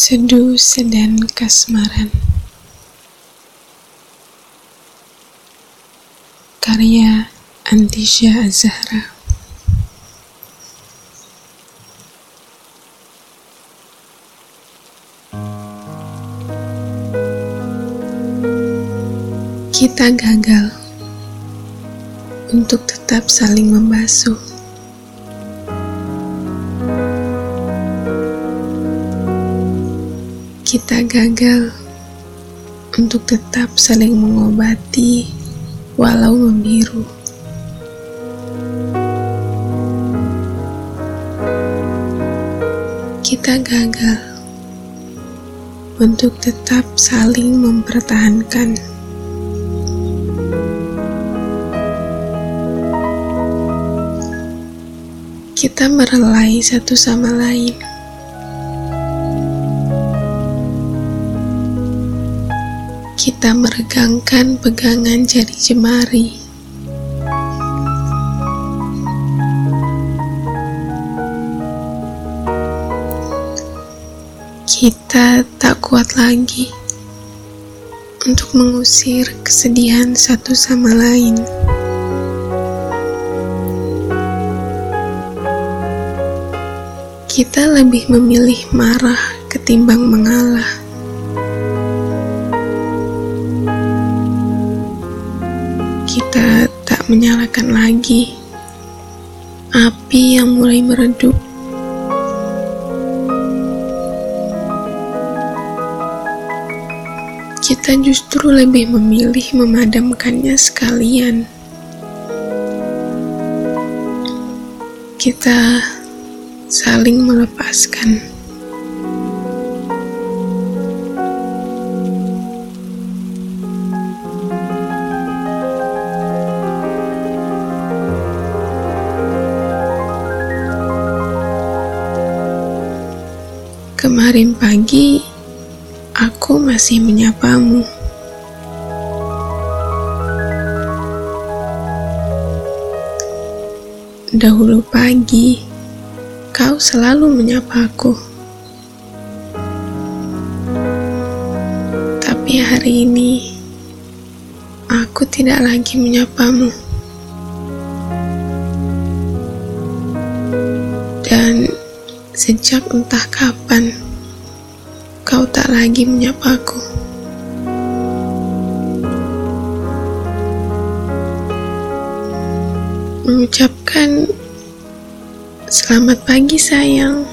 Seduh Sedan Kasmaran. Karya Antisya Azhara Kita gagal untuk tetap saling membasuh kita gagal untuk tetap saling mengobati walau membiru. Kita gagal untuk tetap saling mempertahankan. Kita merelai satu sama lain. Kita meregangkan pegangan jari jemari. Kita tak kuat lagi untuk mengusir kesedihan satu sama lain. Kita lebih memilih marah ketimbang mengalah. Menyalakan lagi api yang mulai meredup. Kita justru lebih memilih memadamkannya sekalian. Kita saling melepaskan. Kemarin pagi, aku masih menyapamu. Dahulu pagi, kau selalu menyapaku. Tapi hari ini, aku tidak lagi menyapamu. Sejak entah kapan, kau tak lagi menyapaku. Mengucapkan selamat pagi sayang.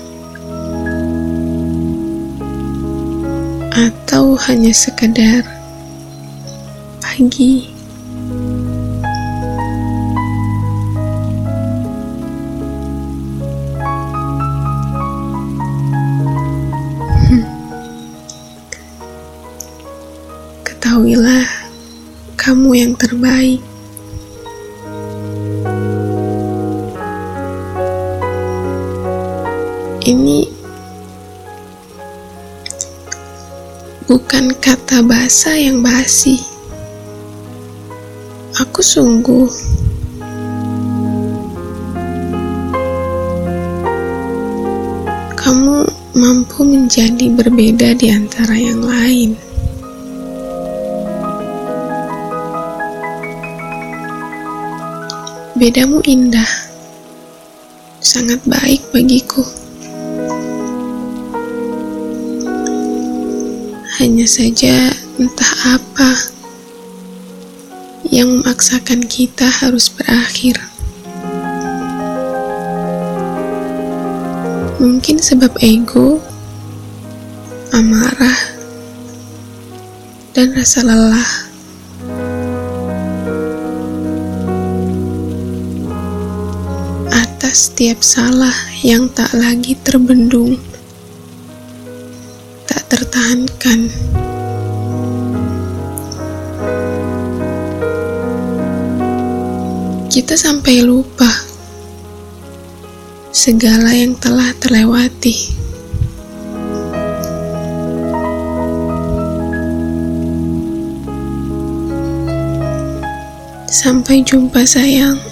Atau hanya sekedar pagi. Ketahuilah kamu yang terbaik. Ini bukan kata bahasa yang basi. Aku sungguh kamu mampu menjadi berbeda di antara yang lain. Bedamu indah, sangat baik bagiku. Hanya saja entah apa yang memaksakan kita harus berakhir. Mungkin sebab ego, amarah, dan rasa lelah. Setiap salah yang tak lagi terbendung, tak tertahankan. Kita sampai lupa segala yang telah terlewati. Sampai jumpa, sayang.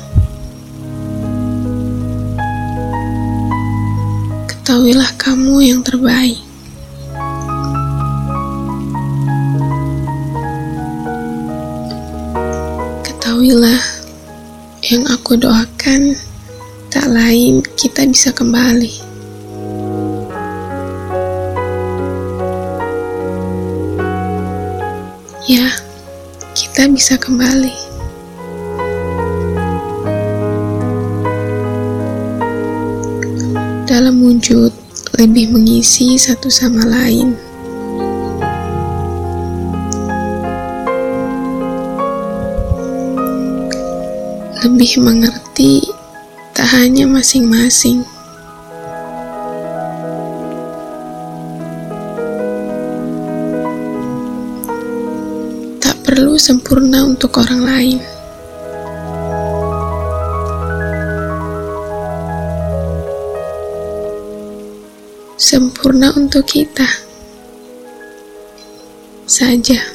Ketahuilah kamu yang terbaik. Ketahuilah yang aku doakan tak lain kita bisa kembali. Ya, kita bisa kembali. Dalam wujud lebih mengisi satu sama lain. Lebih mengerti tak hanya masing-masing. Tak perlu sempurna untuk orang lain. Sempurna untuk kita saja.